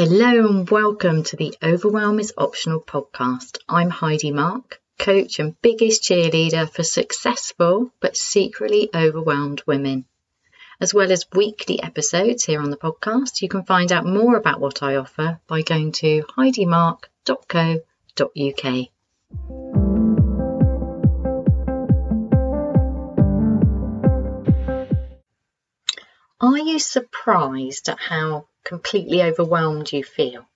Hello and welcome to the Overwhelm is Optional podcast. I'm Heidi Mark, coach and biggest cheerleader for successful but secretly overwhelmed women. As well as weekly episodes here on the podcast, you can find out more about what I offer by going to heidimark.co.uk. Are you surprised at how completely overwhelmed you feel?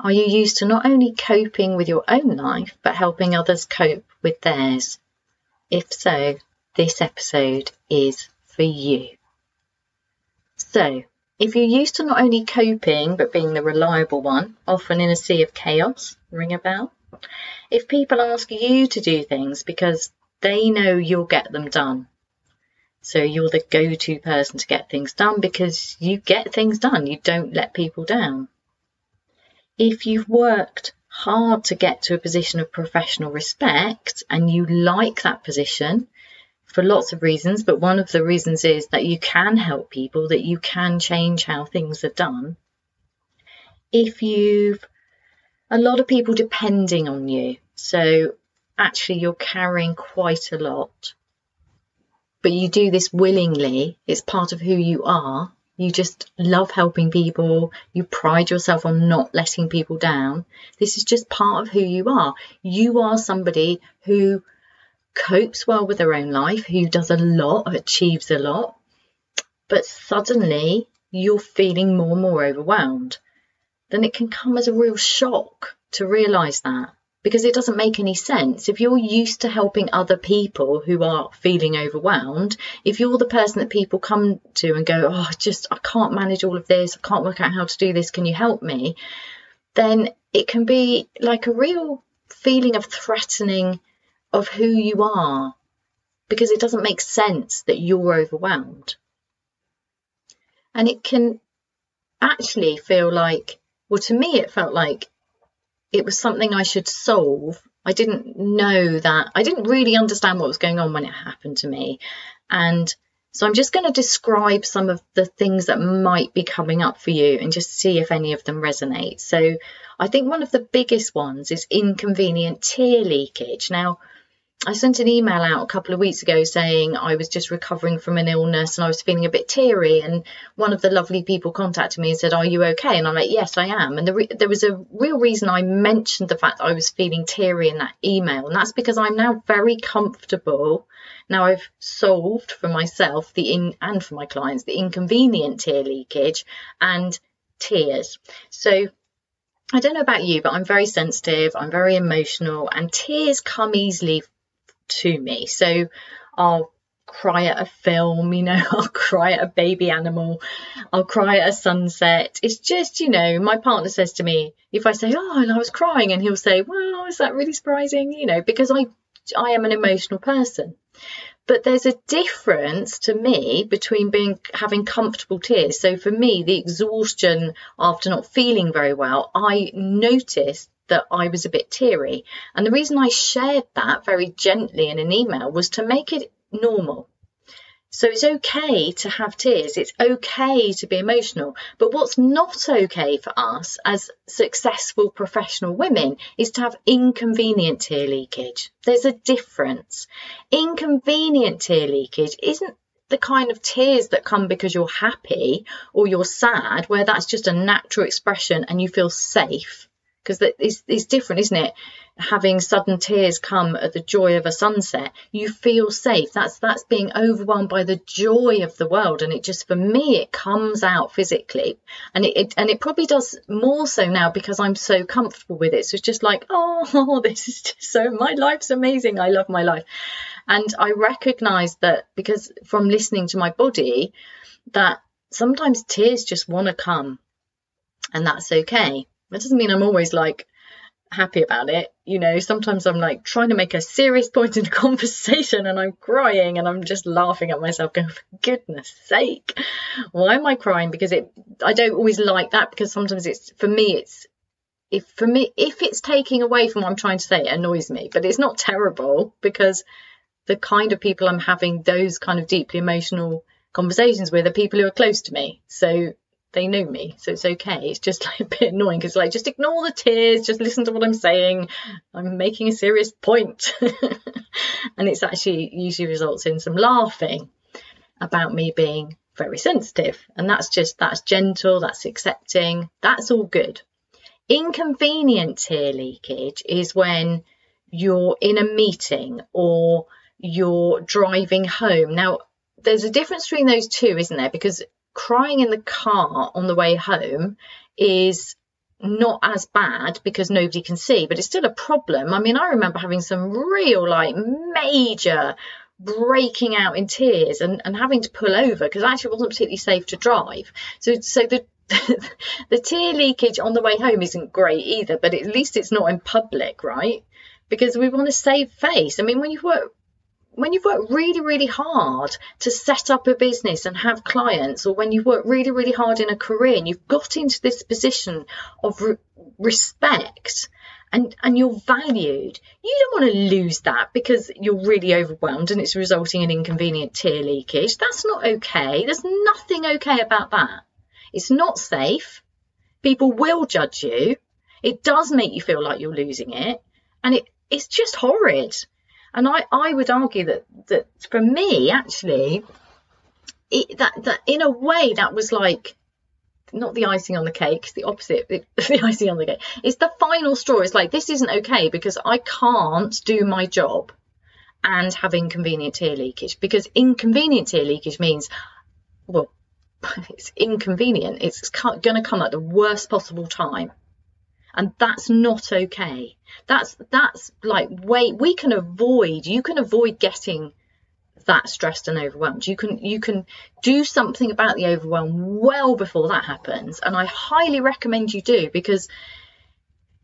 Are you used to not only coping with your own life, but helping others cope with theirs? If so, this episode is for you. So, if you're used to not only coping, but being the reliable one, often in a sea of chaos, ring a bell? If people ask you to do things because they know you'll get them done, so you're the go to person to get things done because you get things done, you don't let people down. If you've worked hard to get to a position of professional respect and you like that position for lots of reasons, but one of the reasons is that you can help people, that you can change how things are done. If you've a lot of people depending on you, so actually you're carrying quite a lot but you do this willingly, it's part of who you are. You just love helping people. You pride yourself on not letting people down. This is just part of who you are. You are somebody who copes well with their own life, who does a lot, achieves a lot, but suddenly you're feeling more and more overwhelmed. Then it can come as a real shock to realize that because it doesn't make any sense. If you're used to helping other people who are feeling overwhelmed, if you're the person that people come to and go, Oh, just, I can't manage all of this, I can't work out how to do this, can you help me? Then it can be like a real feeling of threatening of who you are because it doesn't make sense that you're overwhelmed. And it can actually feel like, well, to me, it felt like it was something I should solve. I didn't know that. I didn't really understand what was going on when it happened to me. And so I'm just going to describe some of the things that might be coming up for you and just see if any of them resonate. So I think one of the biggest ones is inconvenient tear leakage. Now, I sent an email out a couple of weeks ago saying I was just recovering from an illness and I was feeling a bit teary. And one of the lovely people contacted me and said, Are you okay? And I'm like, Yes, I am. And the re- there was a real reason I mentioned the fact that I was feeling teary in that email. And that's because I'm now very comfortable. Now I've solved for myself the in and for my clients the inconvenient tear leakage and tears. So I don't know about you, but I'm very sensitive, I'm very emotional, and tears come easily to me. So I'll cry at a film, you know, I'll cry at a baby animal, I'll cry at a sunset. It's just, you know, my partner says to me, if I say, Oh, and I was crying, and he'll say, Well, is that really surprising? You know, because I I am an emotional person. But there's a difference to me between being having comfortable tears. So for me, the exhaustion after not feeling very well, I noticed that I was a bit teary. And the reason I shared that very gently in an email was to make it normal. So it's okay to have tears, it's okay to be emotional. But what's not okay for us as successful professional women is to have inconvenient tear leakage. There's a difference. Inconvenient tear leakage isn't the kind of tears that come because you're happy or you're sad, where that's just a natural expression and you feel safe because it's, it's different, isn't it? Having sudden tears come at the joy of a sunset, you feel safe. That's that's being overwhelmed by the joy of the world, and it just for me it comes out physically, and it, it and it probably does more so now because I'm so comfortable with it. So it's just like, oh, this is just so my life's amazing. I love my life, and I recognise that because from listening to my body, that sometimes tears just want to come, and that's okay that doesn't mean I'm always like happy about it. You know, sometimes I'm like trying to make a serious point in a conversation and I'm crying and I'm just laughing at myself, going, for goodness sake, why am I crying? Because it, I don't always like that because sometimes it's, for me, it's, if for me, if it's taking away from what I'm trying to say, it annoys me, but it's not terrible because the kind of people I'm having those kind of deeply emotional conversations with are people who are close to me. So they know me, so it's okay. It's just like a bit annoying because like just ignore the tears, just listen to what I'm saying. I'm making a serious point, and it's actually usually results in some laughing about me being very sensitive, and that's just that's gentle, that's accepting, that's all good. Inconvenient tear leakage is when you're in a meeting or you're driving home. Now, there's a difference between those two, isn't there? Because crying in the car on the way home is not as bad because nobody can see, but it's still a problem. I mean, I remember having some real, like, major breaking out in tears and, and having to pull over because actually wasn't particularly safe to drive. So, so the the tear leakage on the way home isn't great either, but at least it's not in public, right? Because we want to save face. I mean, when you work when you've worked really, really hard to set up a business and have clients, or when you've worked really, really hard in a career and you've got into this position of re- respect and, and you're valued, you don't want to lose that because you're really overwhelmed and it's resulting in inconvenient tear leakage. That's not okay. There's nothing okay about that. It's not safe. People will judge you. It does make you feel like you're losing it. And it, it's just horrid. And I, I would argue that, that for me, actually, it, that, that in a way, that was like not the icing on the cake, it's the opposite, the, the icing on the cake. It's the final straw. It's like, this isn't okay because I can't do my job and have inconvenient tear leakage because inconvenient tear leakage means, well, it's inconvenient. It's going to come at the worst possible time and that's not okay. That's that's like wait we can avoid you can avoid getting that stressed and overwhelmed. You can you can do something about the overwhelm well before that happens and i highly recommend you do because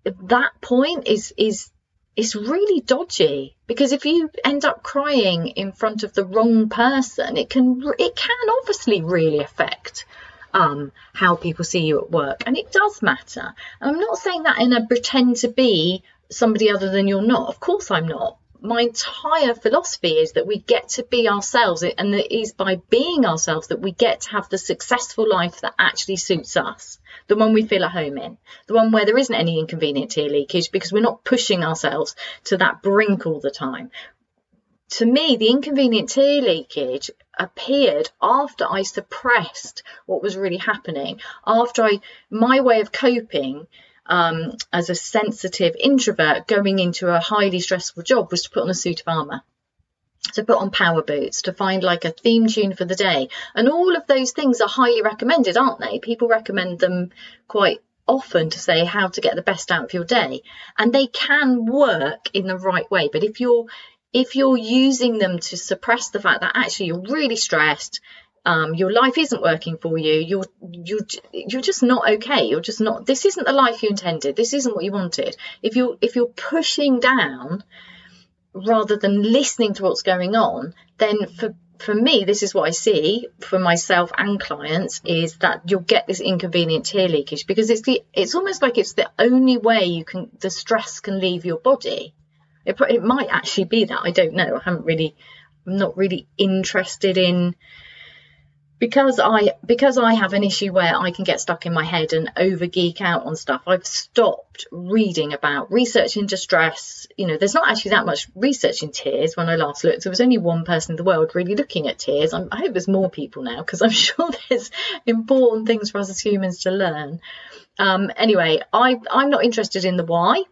that point is is is really dodgy. Because if you end up crying in front of the wrong person it can it can obviously really affect um, how people see you at work. And it does matter. And I'm not saying that in a pretend to be somebody other than you're not. Of course, I'm not. My entire philosophy is that we get to be ourselves, and it is by being ourselves that we get to have the successful life that actually suits us, the one we feel at home in, the one where there isn't any inconvenient tear leakage because we're not pushing ourselves to that brink all the time to me, the inconvenient tear leakage appeared after I suppressed what was really happening. After I, my way of coping um, as a sensitive introvert going into a highly stressful job was to put on a suit of armour. To put on power boots, to find like a theme tune for the day. And all of those things are highly recommended, aren't they? People recommend them quite often to say how to get the best out of your day and they can work in the right way but if you're if you're using them to suppress the fact that actually you're really stressed, um, your life isn't working for you, you're you're you're just not okay. You're just not. This isn't the life you intended. This isn't what you wanted. If you're if you're pushing down rather than listening to what's going on, then for for me, this is what I see for myself and clients is that you'll get this inconvenient tear leakage because it's the it's almost like it's the only way you can the stress can leave your body. It, it might actually be that. I don't know. I haven't really, I'm not really interested in because I because I have an issue where I can get stuck in my head and over geek out on stuff. I've stopped reading about research into stress. You know, there's not actually that much research in tears. When I last looked, there was only one person in the world really looking at tears. I'm, i hope there's more people now because I'm sure there's important things for us as humans to learn. Um, anyway, I I'm not interested in the why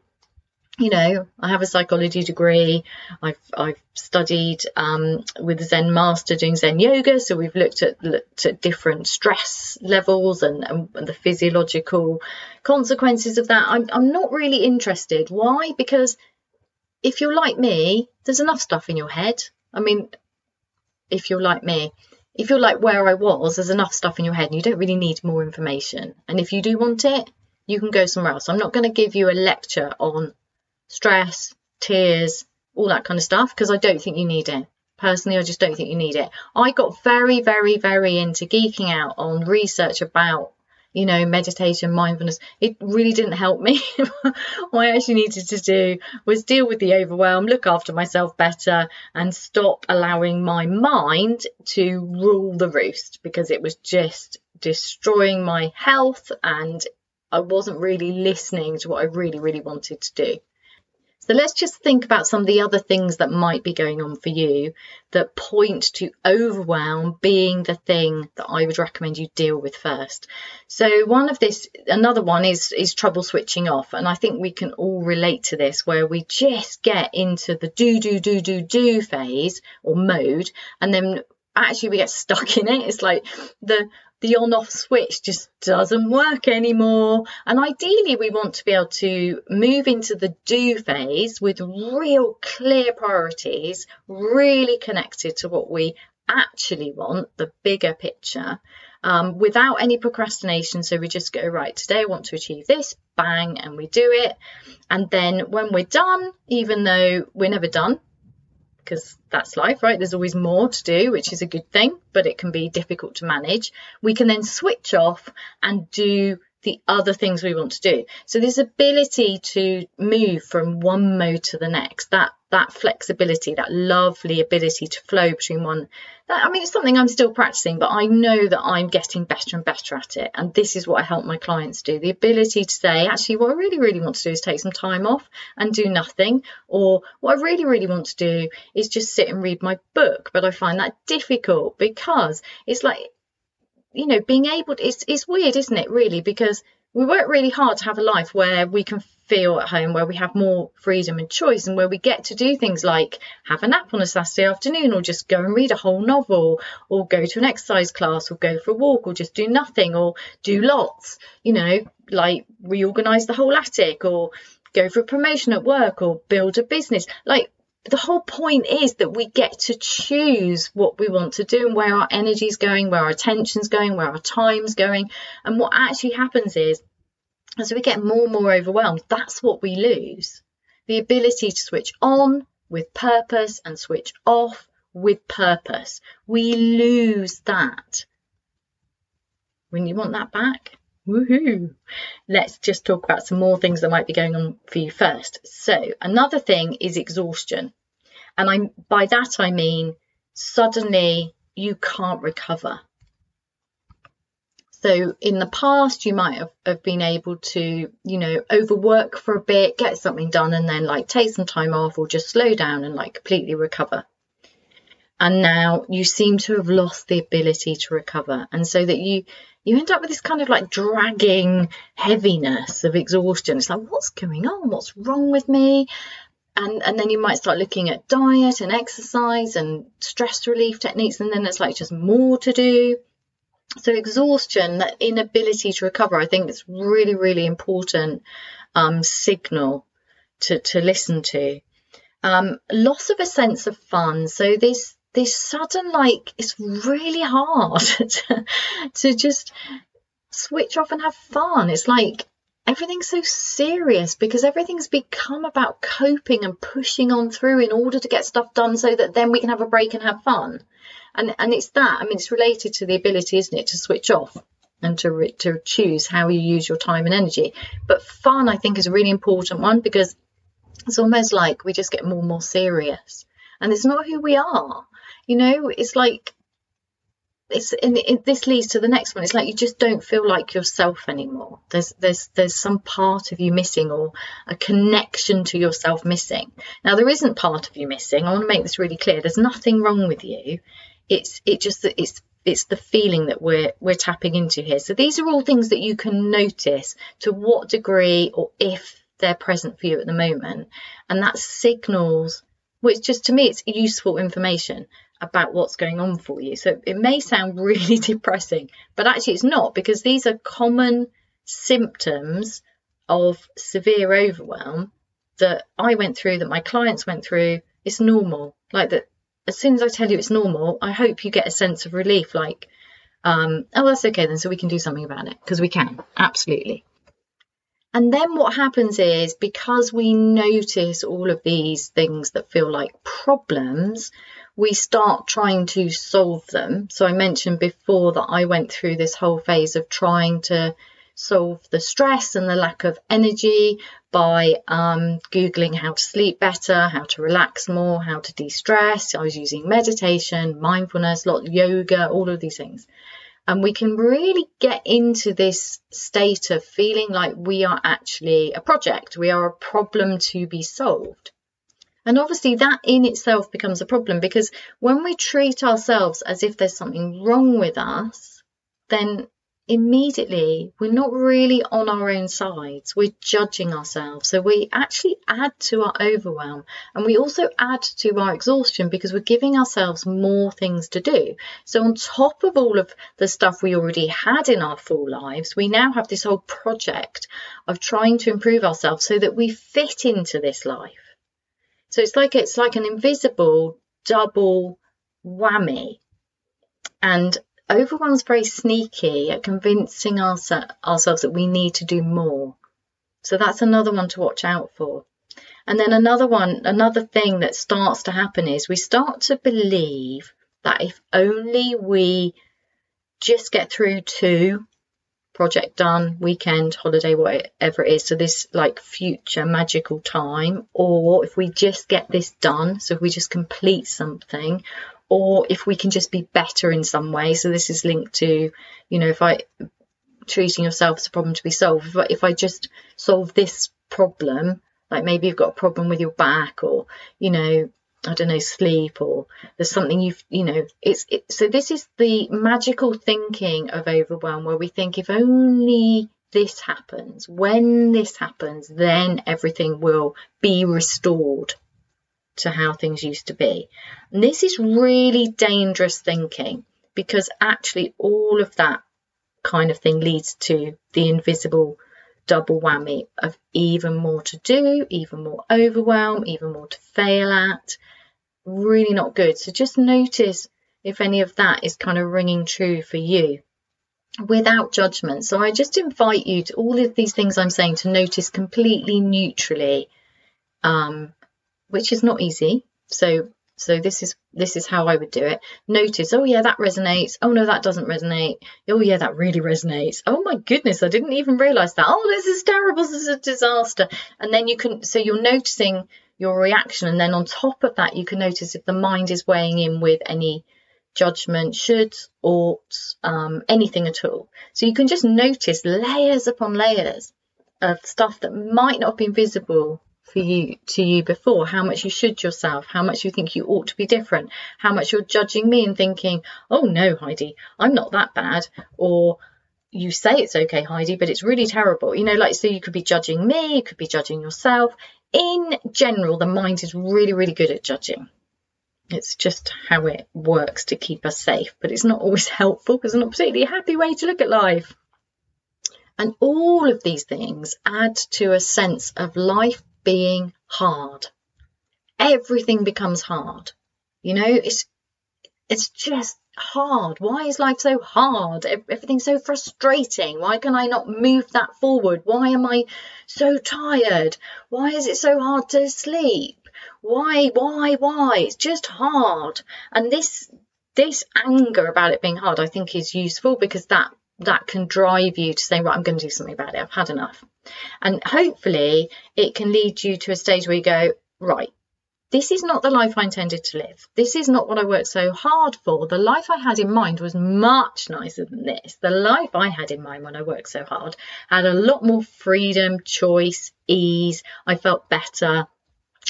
you know, I have a psychology degree. I've I've studied um, with Zen master doing Zen yoga, so we've looked at looked at different stress levels and, and the physiological consequences of that. I'm I'm not really interested. Why? Because if you're like me, there's enough stuff in your head. I mean, if you're like me, if you're like where I was, there's enough stuff in your head, and you don't really need more information. And if you do want it, you can go somewhere else. I'm not going to give you a lecture on stress, tears, all that kind of stuff, because I don't think you need it. Personally, I just don't think you need it. I got very, very, very into geeking out on research about, you know, meditation, mindfulness. It really didn't help me. what I actually needed to do was deal with the overwhelm, look after myself better, and stop allowing my mind to rule the roost because it was just destroying my health and I wasn't really listening to what I really, really wanted to do. So let's just think about some of the other things that might be going on for you that point to overwhelm being the thing that I would recommend you deal with first. So one of this, another one is is trouble switching off, and I think we can all relate to this, where we just get into the do do do do do phase or mode, and then actually we get stuck in it. It's like the the on off switch just doesn't work anymore. And ideally, we want to be able to move into the do phase with real clear priorities, really connected to what we actually want, the bigger picture, um, without any procrastination. So we just go, right, today I want to achieve this, bang, and we do it. And then when we're done, even though we're never done, because that's life, right? There's always more to do, which is a good thing, but it can be difficult to manage. We can then switch off and do the other things we want to do. So this ability to move from one mode to the next, that that flexibility, that lovely ability to flow between one. That, I mean, it's something I'm still practicing, but I know that I'm getting better and better at it. And this is what I help my clients do the ability to say, actually, what I really, really want to do is take some time off and do nothing. Or what I really, really want to do is just sit and read my book. But I find that difficult because it's like, you know, being able to, it's, it's weird, isn't it, really? Because we work really hard to have a life where we can feel at home, where we have more freedom and choice, and where we get to do things like have a nap on a Saturday afternoon, or just go and read a whole novel, or go to an exercise class, or go for a walk, or just do nothing, or do lots, you know, like reorganize the whole attic, or go for a promotion at work, or build a business. Like the whole point is that we get to choose what we want to do and where our energy is going, where our attention's going, where our time's going. And what actually happens is, as we get more and more overwhelmed, that's what we lose the ability to switch on with purpose and switch off with purpose. We lose that. When you want that back, Woohoo! Let's just talk about some more things that might be going on for you first. So, another thing is exhaustion. And I by that I mean suddenly you can't recover. So in the past, you might have, have, been able to, you know, overwork for a bit, get something done, and then like take some time off or just slow down and like completely recover. And now you seem to have lost the ability to recover. And so that you you end up with this kind of like dragging heaviness of exhaustion. It's like, what's going on? What's wrong with me? And, and then you might start looking at diet and exercise and stress relief techniques, and then it's like just more to do. So exhaustion, that inability to recover, I think it's really, really important um, signal to, to listen to. Um, loss of a sense of fun. So this this sudden like it's really hard to, to just switch off and have fun. It's like everything's so serious because everything's become about coping and pushing on through in order to get stuff done so that then we can have a break and have fun. And and it's that. I mean, it's related to the ability, isn't it, to switch off and to re- to choose how you use your time and energy. But fun, I think, is a really important one because it's almost like we just get more and more serious, and it's not who we are. You know, it's like it's it, this leads to the next one. It's like you just don't feel like yourself anymore. There's there's there's some part of you missing or a connection to yourself missing. Now there isn't part of you missing. I want to make this really clear. There's nothing wrong with you. It's it just that it's it's the feeling that we're we're tapping into here. So these are all things that you can notice to what degree or if they're present for you at the moment, and that signals. Which just to me, it's useful information about what's going on for you. So it may sound really depressing, but actually it's not because these are common symptoms of severe overwhelm that I went through, that my clients went through. It's normal. Like that, as soon as I tell you it's normal, I hope you get a sense of relief like, um, oh, that's okay then, so we can do something about it because we can, absolutely. And then what happens is because we notice all of these things that feel like problems, we start trying to solve them. So I mentioned before that I went through this whole phase of trying to solve the stress and the lack of energy by um, Googling how to sleep better, how to relax more, how to de stress. I was using meditation, mindfulness, a lot yoga, all of these things. And we can really get into this state of feeling like we are actually a project, we are a problem to be solved. And obviously, that in itself becomes a problem because when we treat ourselves as if there's something wrong with us, then immediately we're not really on our own sides. We're judging ourselves. So we actually add to our overwhelm and we also add to our exhaustion because we're giving ourselves more things to do. So, on top of all of the stuff we already had in our full lives, we now have this whole project of trying to improve ourselves so that we fit into this life. So it's like it's like an invisible double whammy. And overwhelm's very sneaky at convincing ourse- ourselves that we need to do more. So that's another one to watch out for. And then another one, another thing that starts to happen is we start to believe that if only we just get through to project done, weekend, holiday, whatever it is. So this like future magical time, or if we just get this done, so if we just complete something, or if we can just be better in some way. So this is linked to, you know, if I treating yourself as a problem to be solved. If I, if I just solve this problem, like maybe you've got a problem with your back, or you know, I don't know, sleep, or there's something you've, you know, it's it, so this is the magical thinking of overwhelm, where we think if only this happens, when this happens, then everything will be restored to how things used to be. And this is really dangerous thinking because actually all of that kind of thing leads to the invisible double whammy of even more to do, even more overwhelm, even more to fail at. Really not good. So just notice if any of that is kind of ringing true for you without judgment. So I just invite you to all of these things I'm saying to notice completely neutrally um, which is not easy. So so this is this is how I would do it. Notice, oh yeah, that resonates. Oh no, that doesn't resonate. Oh yeah, that really resonates. Oh my goodness, I didn't even realize that. Oh, this is terrible. This is a disaster. And then you can so you're noticing your reaction and then on top of that you can notice if the mind is weighing in with any judgment, shoulds, oughts, um, anything at all. So you can just notice layers upon layers of stuff that might not have been visible for you to you before how much you should yourself how much you think you ought to be different how much you're judging me and thinking oh no heidi i'm not that bad or you say it's okay heidi but it's really terrible. You know like so you could be judging me you could be judging yourself. In general the mind is really really good at judging. It's just how it works to keep us safe but it's not always helpful because it's not particularly a happy way to look at life. And all of these things add to a sense of life being hard. Everything becomes hard. You know, it's it's just hard. Why is life so hard? Everything's so frustrating. Why can I not move that forward? Why am I so tired? Why is it so hard to sleep? Why, why, why? It's just hard. And this this anger about it being hard, I think, is useful because that that can drive you to say, right, I'm going to do something about it. I've had enough. And hopefully it can lead you to a stage where you go, right, this is not the life I intended to live. This is not what I worked so hard for. The life I had in mind was much nicer than this. The life I had in mind when I worked so hard had a lot more freedom, choice, ease. I felt better.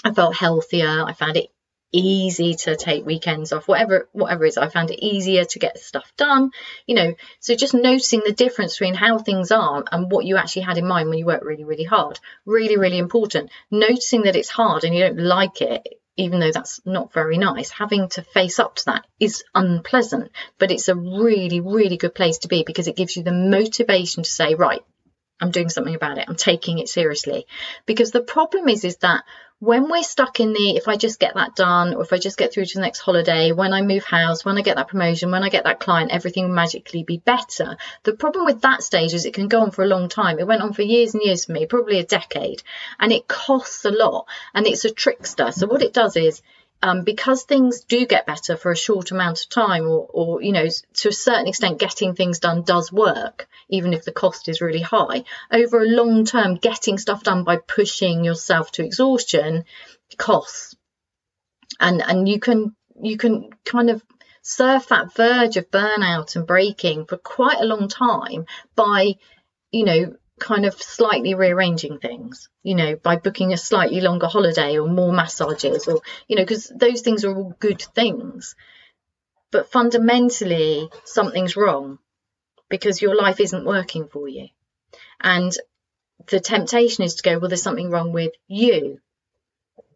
I felt healthier. I found it easy to take weekends off whatever whatever it is i found it easier to get stuff done you know so just noticing the difference between how things are and what you actually had in mind when you work really really hard really really important noticing that it's hard and you don't like it even though that's not very nice having to face up to that is unpleasant but it's a really really good place to be because it gives you the motivation to say right I'm doing something about it. I'm taking it seriously. Because the problem is, is that when we're stuck in the if I just get that done, or if I just get through to the next holiday, when I move house, when I get that promotion, when I get that client, everything will magically be better. The problem with that stage is it can go on for a long time. It went on for years and years for me, probably a decade, and it costs a lot and it's a trickster. So what it does is um, because things do get better for a short amount of time, or, or, you know, to a certain extent, getting things done does work, even if the cost is really high. Over a long term, getting stuff done by pushing yourself to exhaustion costs, and and you can you can kind of surf that verge of burnout and breaking for quite a long time by, you know, kind of slightly rearranging things, you know, by booking a slightly longer holiday or more massages or, you know, because those things are all good things. But fundamentally, something's wrong because your life isn't working for you. And the temptation is to go, well, there's something wrong with you.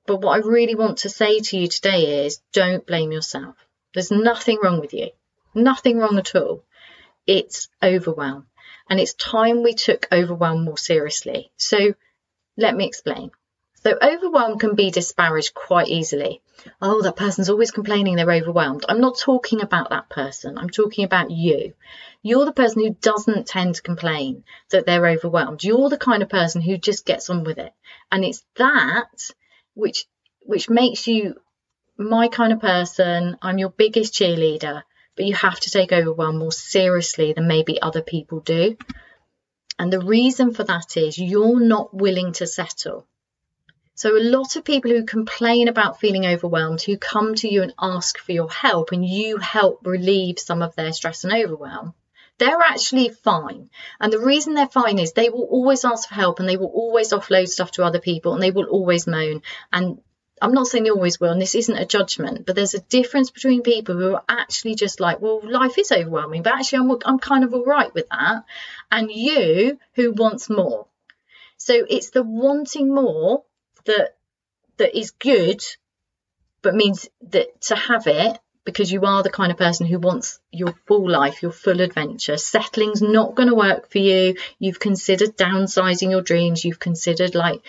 But what I really want to say to you today is don't blame yourself. There's nothing wrong with you, nothing wrong at all. It's overwhelm. And it's time we took overwhelm more seriously. So let me explain. So overwhelm can be disparaged quite easily. Oh, that person's always complaining they're overwhelmed. I'm not talking about that person. I'm talking about you. You're the person who doesn't tend to complain that they're overwhelmed. You're the kind of person who just gets on with it. And it's that which which makes you my kind of person. I'm your biggest cheerleader, but you have to take overwhelm more seriously than maybe other people do. And the reason for that is you're not willing to settle. So, a lot of people who complain about feeling overwhelmed, who come to you and ask for your help, and you help relieve some of their stress and overwhelm, they're actually fine. And the reason they're fine is they will always ask for help and they will always offload stuff to other people and they will always moan. And I'm not saying they always will, and this isn't a judgment, but there's a difference between people who are actually just like, well, life is overwhelming, but actually I'm, I'm kind of all right with that, and you who wants more. So it's the wanting more that that is good, but means that to have it because you are the kind of person who wants your full life, your full adventure. Settling's not going to work for you. You've considered downsizing your dreams. You've considered like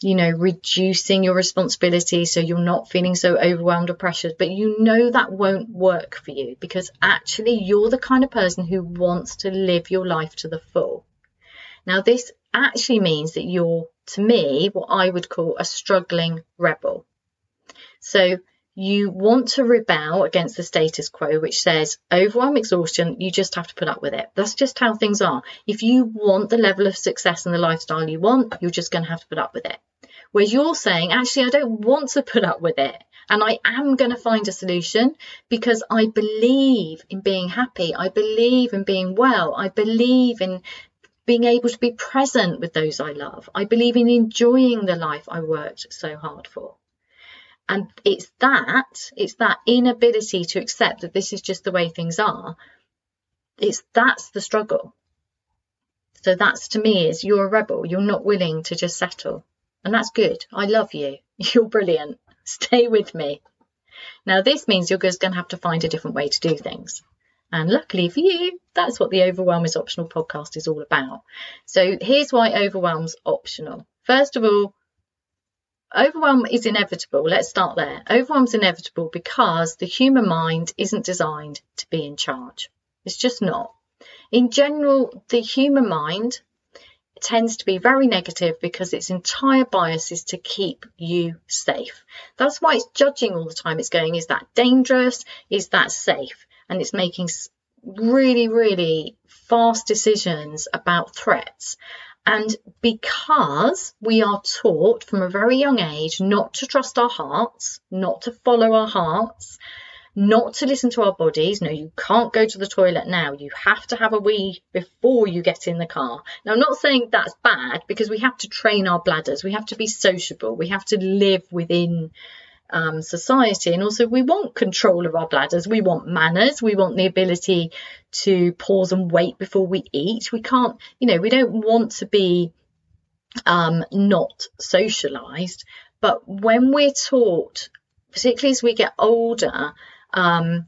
you know, reducing your responsibility so you're not feeling so overwhelmed or pressured. But you know that won't work for you because actually you're the kind of person who wants to live your life to the full. Now, this actually means that you're, to me, what I would call a struggling rebel. So you want to rebel against the status quo, which says overwhelm, exhaustion, you just have to put up with it. That's just how things are. If you want the level of success and the lifestyle you want, you're just going to have to put up with it. Whereas you're saying, actually, I don't want to put up with it. And I am going to find a solution because I believe in being happy. I believe in being well. I believe in being able to be present with those I love. I believe in enjoying the life I worked so hard for. And it's that, it's that inability to accept that this is just the way things are. It's that's the struggle. So that's to me is you're a rebel. You're not willing to just settle. And that's good. I love you. You're brilliant. Stay with me. Now this means you're just going to have to find a different way to do things. And luckily for you, that's what the Overwhelm is Optional podcast is all about. So here's why overwhelm's optional. First of all, overwhelm is inevitable. Let's start there. Overwhelm's inevitable because the human mind isn't designed to be in charge. It's just not. In general, the human mind tends to be very negative because its entire bias is to keep you safe. That's why it's judging all the time. It's going, is that dangerous? Is that safe? And it's making really, really fast decisions about threats. And because we are taught from a very young age not to trust our hearts, not to follow our hearts, not to listen to our bodies. No, you can't go to the toilet now. You have to have a wee before you get in the car. Now, I'm not saying that's bad because we have to train our bladders. We have to be sociable. We have to live within um, society. And also, we want control of our bladders. We want manners. We want the ability to pause and wait before we eat. We can't, you know, we don't want to be um, not socialized. But when we're taught, particularly as we get older, um,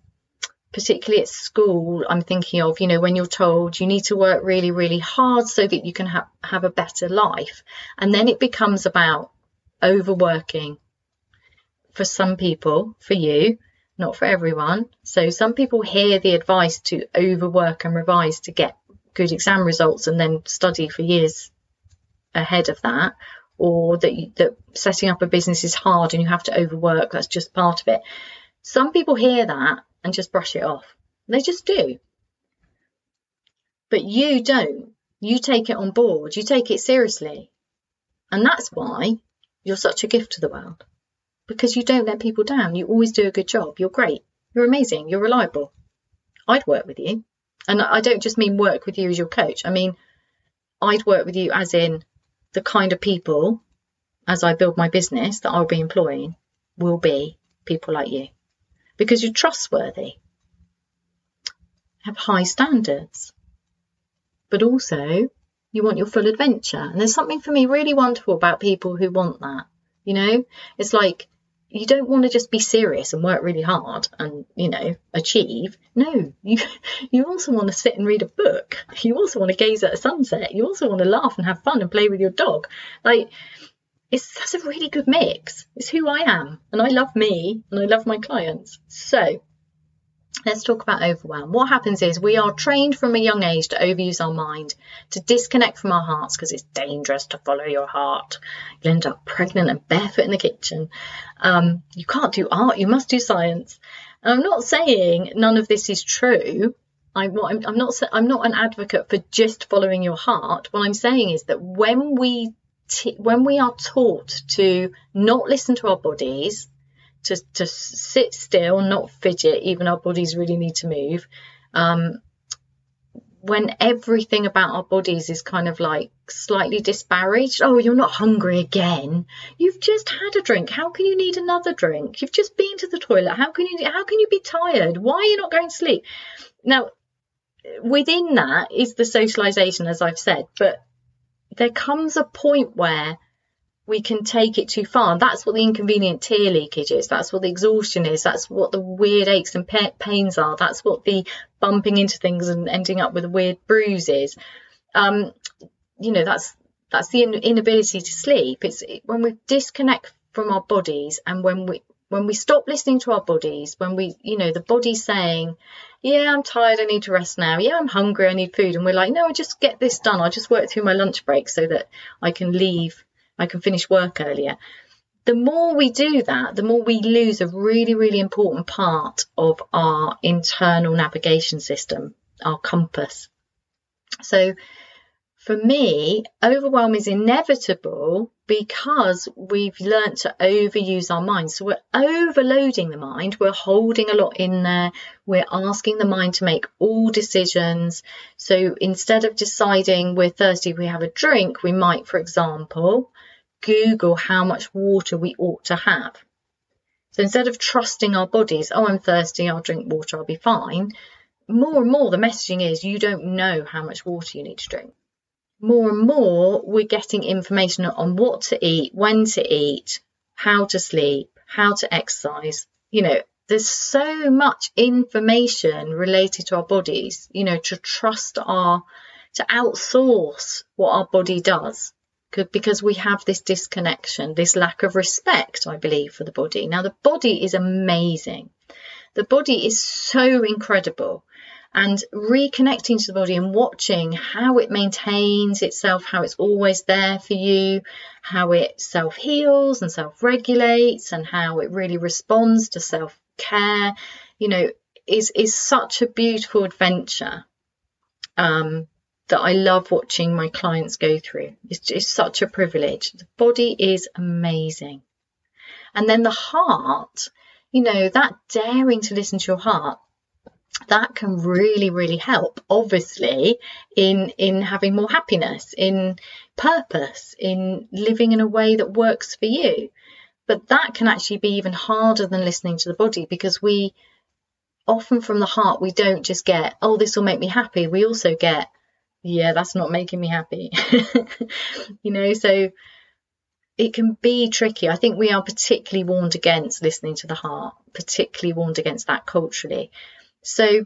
particularly at school, I'm thinking of, you know, when you're told you need to work really, really hard so that you can ha- have a better life. And then it becomes about overworking, for some people, for you, not for everyone. So some people hear the advice to overwork and revise to get good exam results and then study for years ahead of that or that you, that setting up a business is hard and you have to overwork. That's just part of it. Some people hear that and just brush it off. They just do. But you don't. You take it on board. You take it seriously. And that's why you're such a gift to the world because you don't let people down. You always do a good job. You're great. You're amazing. You're reliable. I'd work with you. And I don't just mean work with you as your coach. I mean, I'd work with you as in the kind of people, as I build my business, that I'll be employing will be people like you because you're trustworthy, have high standards, but also you want your full adventure. And there's something for me really wonderful about people who want that. You know, it's like you don't want to just be serious and work really hard and you know achieve. No you you also want to sit and read a book. You also want to gaze at a sunset. You also want to laugh and have fun and play with your dog. Like it's that's a really good mix. It's who i am and i love me and i love my clients. So Let's talk about overwhelm. What happens is we are trained from a young age to overuse our mind, to disconnect from our hearts because it's dangerous to follow your heart. You'll end up pregnant and barefoot in the kitchen. Um, you can't do art, you must do science. And I'm not saying none of this is true. I'm, I'm, not I'm not an advocate for just following your heart. What I'm saying is that when we t- when we are taught to not listen to our bodies, to, to sit still, not fidget, even our bodies really need to move. Um, when everything about our bodies is kind of like slightly disparaged. Oh, you're not hungry again. You've just had a drink. How can you need another drink? You've just been to the toilet. How can you how can you be tired? Why are you not going to sleep? Now, within that is the socialization as I've said, but there comes a point where we can take it too far. That's what the inconvenient tear leakage is. That's what the exhaustion is. That's what the weird aches and pains are. That's what the bumping into things and ending up with a weird bruise is. Um, you know, that's that's the inability to sleep. It's when we disconnect from our bodies and when we when we stop listening to our bodies, when we, you know, the body's saying, yeah, I'm tired, I need to rest now. Yeah, I'm hungry, I need food. And we're like, no, I just get this done. I'll just work through my lunch break so that I can leave I can finish work earlier. The more we do that, the more we lose a really, really important part of our internal navigation system, our compass. So for me, overwhelm is inevitable because we've learnt to overuse our mind. So we're overloading the mind, we're holding a lot in there, we're asking the mind to make all decisions. So instead of deciding we're thirsty, we have a drink, we might, for example, Google how much water we ought to have. So instead of trusting our bodies, oh, I'm thirsty, I'll drink water, I'll be fine, more and more the messaging is you don't know how much water you need to drink. More and more we're getting information on what to eat, when to eat, how to sleep, how to exercise. You know, there's so much information related to our bodies, you know, to trust our, to outsource what our body does because we have this disconnection, this lack of respect, I believe, for the body. Now, the body is amazing. The body is so incredible. And reconnecting to the body and watching how it maintains itself, how it's always there for you, how it self heals and self regulates, and how it really responds to self care, you know, is, is such a beautiful adventure. Um, that I love watching my clients go through. It's, such a privilege. The body is amazing. And then the heart, you know, that daring to listen to your heart, that can really, really help, obviously, in, in having more happiness, in purpose, in living in a way that works for you. But that can actually be even harder than listening to the body because we often from the heart, we don't just get, oh, this will make me happy. We also get, yeah, that's not making me happy. you know, so it can be tricky. I think we are particularly warned against listening to the heart, particularly warned against that culturally. So,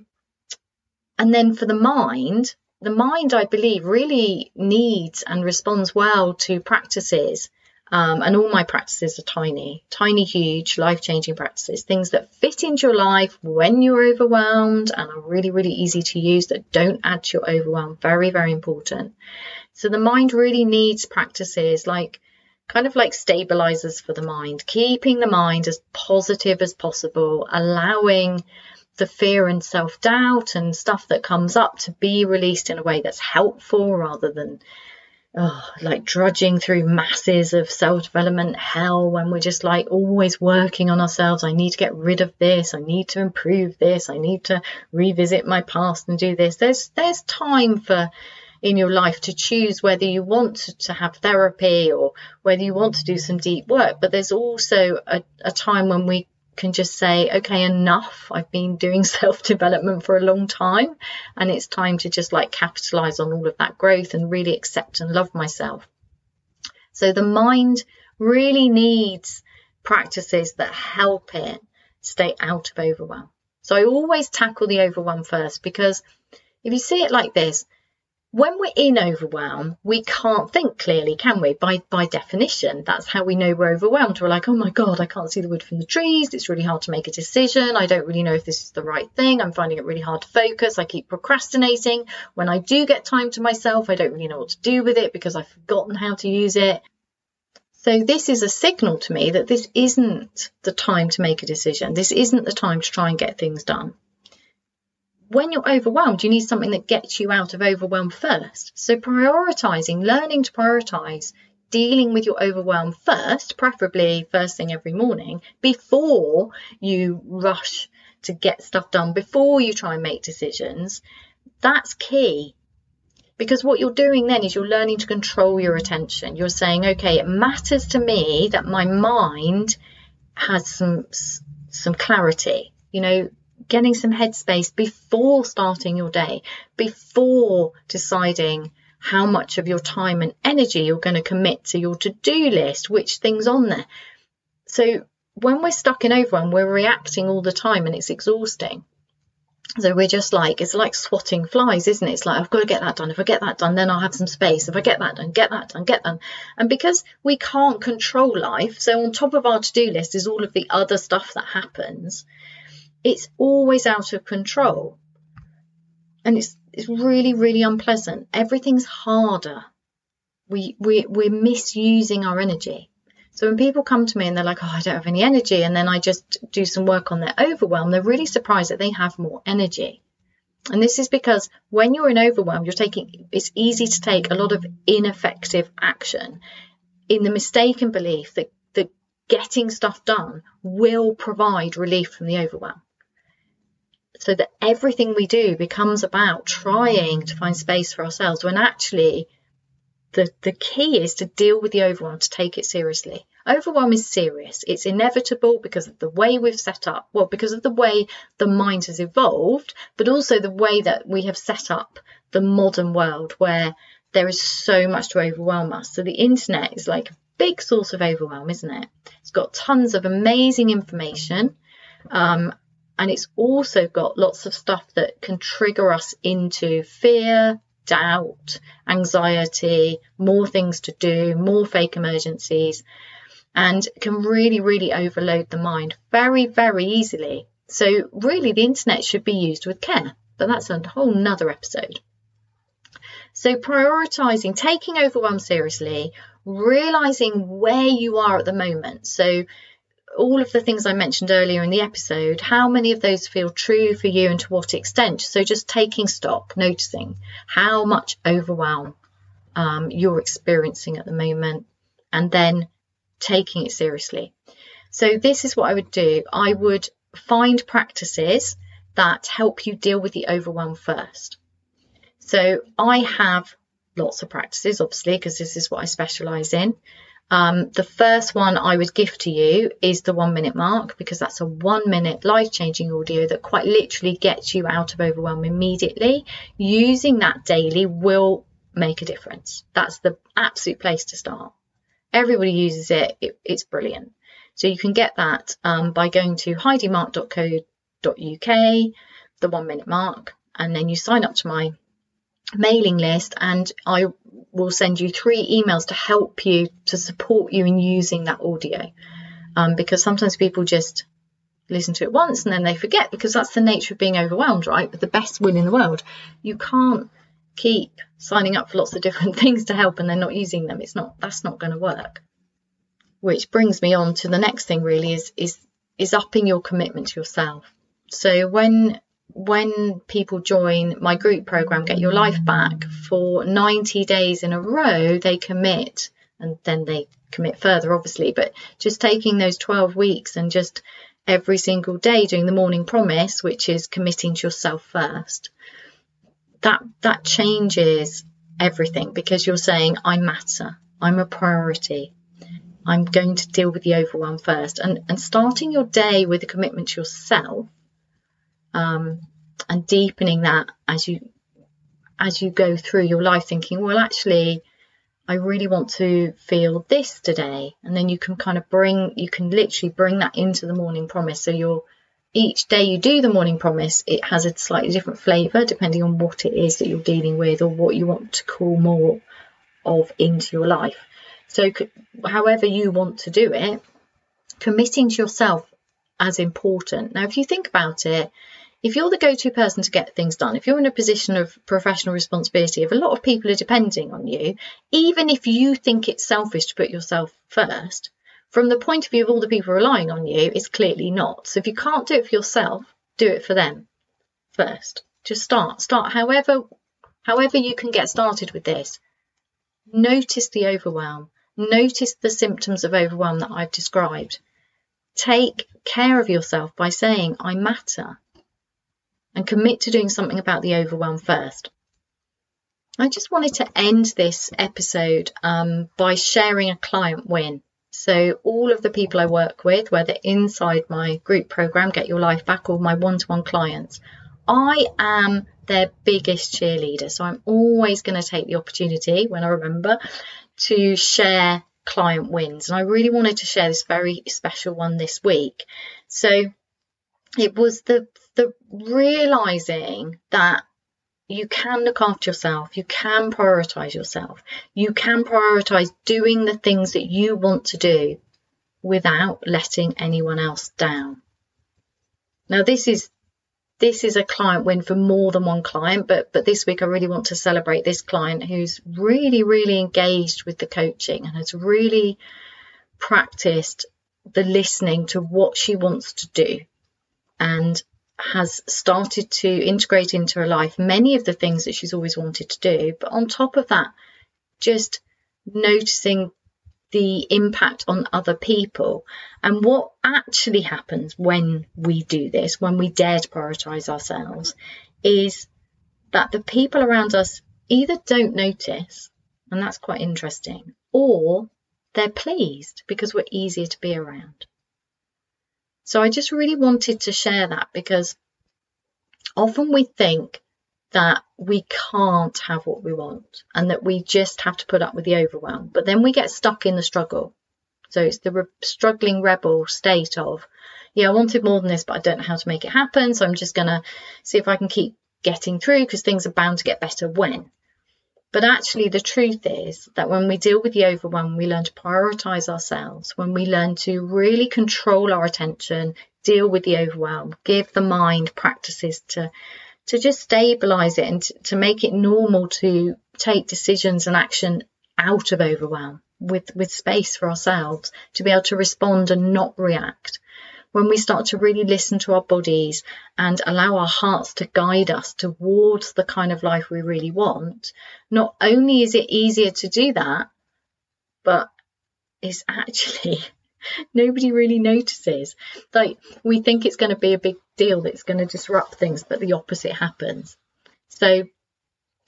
and then for the mind, the mind, I believe, really needs and responds well to practices um, and all my practices are tiny, tiny, huge, life changing practices, things that fit into your life when you're overwhelmed and are really, really easy to use that don't add to your overwhelm. Very, very important. So the mind really needs practices like kind of like stabilizers for the mind, keeping the mind as positive as possible, allowing the fear and self doubt and stuff that comes up to be released in a way that's helpful rather than oh, like drudging through masses of self development hell when we're just like always working on ourselves. I need to get rid of this. I need to improve this. I need to revisit my past and do this. There's there's time for in your life to choose whether you want to have therapy or whether you want to do some deep work. But there's also a, a time when we can just say, okay, enough. I've been doing self development for a long time, and it's time to just like capitalize on all of that growth and really accept and love myself. So the mind really needs practices that help it stay out of overwhelm. So I always tackle the overwhelm first because if you see it like this, when we're in overwhelm, we can't think clearly, can we? By by definition, that's how we know we're overwhelmed. We're like, oh my god, I can't see the wood from the trees. It's really hard to make a decision. I don't really know if this is the right thing. I'm finding it really hard to focus. I keep procrastinating. When I do get time to myself, I don't really know what to do with it because I've forgotten how to use it. So this is a signal to me that this isn't the time to make a decision. This isn't the time to try and get things done when you're overwhelmed, you need something that gets you out of overwhelm first. So, prioritizing, learning to prioritize, dealing with your overwhelm first, preferably first thing every morning, before you rush to get stuff done, before you try and make decisions, that's key. Because what you're doing then is you're learning to control your attention. You're saying, okay, it matters to me that my mind has some some clarity. You know, getting some headspace before starting your day, before deciding how much of your time and energy you're going to commit to your to do list, which things on there. So when we're stuck in overwhelm, we're reacting all the time and it's exhausting. So we're just like, it's like swatting flies, isn't it? It's like, I've got to get that done. If I get that done, then I'll have some space. If I get that done, get that done, get done. And because we can't control life, so on top of our to do list is all of the other stuff that happens it's always out of control. And it's it's really, really unpleasant. Everything's harder. We we we're misusing our energy. So when people come to me and they're like, Oh, I don't have any energy, and then I just do some work on their overwhelm, they're really surprised that they have more energy. And this is because when you're in overwhelm, you're taking it's easy to take a lot of ineffective action in the mistaken belief that, that getting stuff done will provide relief from the overwhelm so that everything we do becomes about trying to find space for ourselves when actually the, the key is to deal with the overwhelm, to take it seriously. Overwhelm is serious. It's inevitable because of the way we've set up, well, because of the way the mind has evolved, but also the way that we have set up the modern world where there is so much to overwhelm us. So the internet is like a big source of overwhelm, isn't it? It's got tons of amazing information. Um, and it's also got lots of stuff that can trigger us into fear, doubt, anxiety, more things to do, more fake emergencies, and can really, really overload the mind very, very easily. So, really, the internet should be used with care, but that's a whole nother episode. So, prioritizing, taking overwhelm seriously, realizing where you are at the moment. So, all of the things I mentioned earlier in the episode, how many of those feel true for you and to what extent? So just taking stock, noticing how much overwhelm um, you're experiencing at the moment, and then taking it seriously. So this is what I would do. I would find practices that help you deal with the overwhelm first. So I have lots of practices, obviously, because this is what I specialize in. Um, the first one I would gift to you is the one minute Marke because that's a one minute life changing audio that quite literally gets you out of overwhelm immediately. Using that daily will make a difference. That's the absolute place to start. Everybody uses it, it it's brilliant. So you can get that um, by going to heidimarke.co.uk, the one minute Marke, and then you sign up to my mailing list and I will send you three emails to help you to support you in using that audio. Um, because sometimes people just listen to it once and then they forget because that's the nature of being overwhelmed, right? With the best will in the world, you can't keep signing up for lots of different things to help and they're not using them. It's not that's not going to work. Which brings me on to the next thing really is is is upping your commitment to yourself. So when when people join my group program, Get Your Life Back, for 90 days in a row, they commit and then they commit further, obviously, but just taking those 12 weeks and just every single day doing the morning promise, which is committing to yourself first, that, that changes everything because you're saying, I matter, I'm a priority. I'm going to deal with the overwhelm first. And, and starting your day with a commitment to yourself um, and deepening that as you as you go through your life thinking well actually I really want to feel this today. And then you can kind of bring you can literally bring that into the morning promise. So you're each day you do the morning promise it has a slightly different flavor depending on what it is that you're dealing with or what you want to call more of into your life. So however you want to do it committing to yourself as important. Now if you think about it if you're the go-to person to get things done, if you're in a position of professional responsibility, if a lot of people are depending on you, even if you think it's selfish to put yourself first, from the point of view of all the people relying on you, it's clearly not. So if you can't do it for yourself, do it for them first. Just start. Start however however you can get started with this. Notice the overwhelm. Notice the symptoms of overwhelm that I've described. Take care of yourself by saying, I matter and commit to doing something about the overwhelm first. I just wanted to end this episode um, by sharing a client win. So, all of the people I work with, whether inside my group program, Get Your Life Back, or my one to one clients, I am their biggest cheerleader. So, I'm always going to take the opportunity when I remember to share client wins. And I really wanted to share this very special one this week. So, it was the the realizing that you can look after yourself, you can prioritize yourself, you can prioritize doing the things that you want to do without letting anyone else down. Now this is this is a client win for more than one client, but but this week I really want to celebrate this client who's really really engaged with the coaching and has really practiced the listening to what she wants to do and has started to integrate into her life many of the things that she's always wanted to do. But on top of that, just noticing the impact on other people and what actually happens when we do this, when we dare to prioritize ourselves, is that the people around us either don't notice, and that's quite interesting, or they're pleased because we're easier to be around. So I just really wanted to share that because often we think that we can't have what we want and that we just have to put up with the overwhelm. But then we get stuck in the struggle. So it's the re- struggling rebel state of, yeah, I wanted more than this, but I don't know how to make it happen. So I'm just going to see if I can keep getting through because things are bound to get better when. But actually, the truth is that when we deal with the overwhelm, we learn to prioritize ourselves, when we learn to really control our attention, deal with the overwhelm, give the mind practices to, to just stabilize it and to, make it normal to take decisions and action out of overwhelm with, with space for ourselves to be able to respond and not react when we start to really listen to our bodies and allow our hearts to guide us towards the kind of life we really want, not only is it easier to do that, but it's actually nobody really notices. Like we think it's going to be a big deal that's going to disrupt things, but the opposite happens. So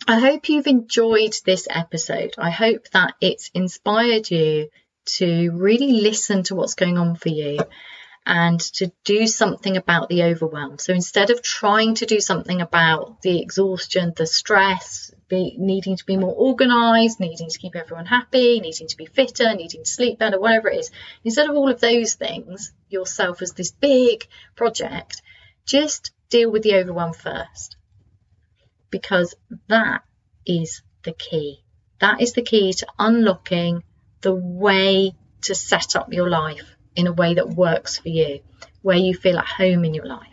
I hope you've enjoyed this episode. I hope that it's inspired you to really listen to what's going on for you and to do something about the overwhelm. So instead of trying to do something about the exhaustion, the stress, be, needing to be more organized, needing to keep everyone happy, needing to be fitter, needing to sleep better, whatever it is, instead of all of those things, yourself as this big project, just deal with the overwhelm first. Because that is the key. That is the key to unlocking the way to set up your life in a way that works for you, where you feel at home in your life,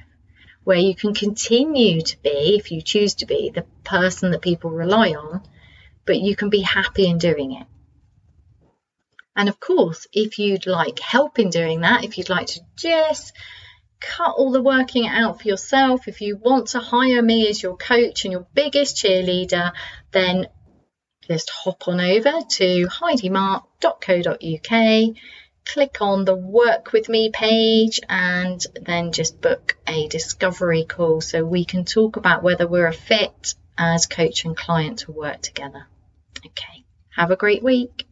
where you can continue to be, if you choose to be, the person that people rely on, but you can be happy in doing it. And of course, if you'd like help in doing that, if you'd like to just cut all the working out for yourself, if you want to hire me as your coach and your biggest cheerleader, then just hop on over to heidimarke.co.uk, click on the work with me page, and then just book a discovery call so we can talk about whether we're a fit as coach and client to work together. Okay, have a great week.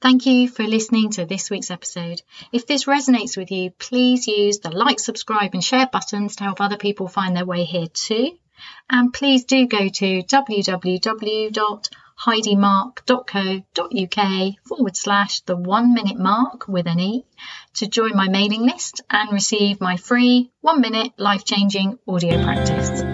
Thank you for listening to this week's episode. If this resonates with you, please use the like, subscribe, and share buttons to help other people find their way here too. And please do go to www.heidimarke.co.uk forward slash the one minute Marke with an E to join my mailing list and receive my free one minute life changing audio practice.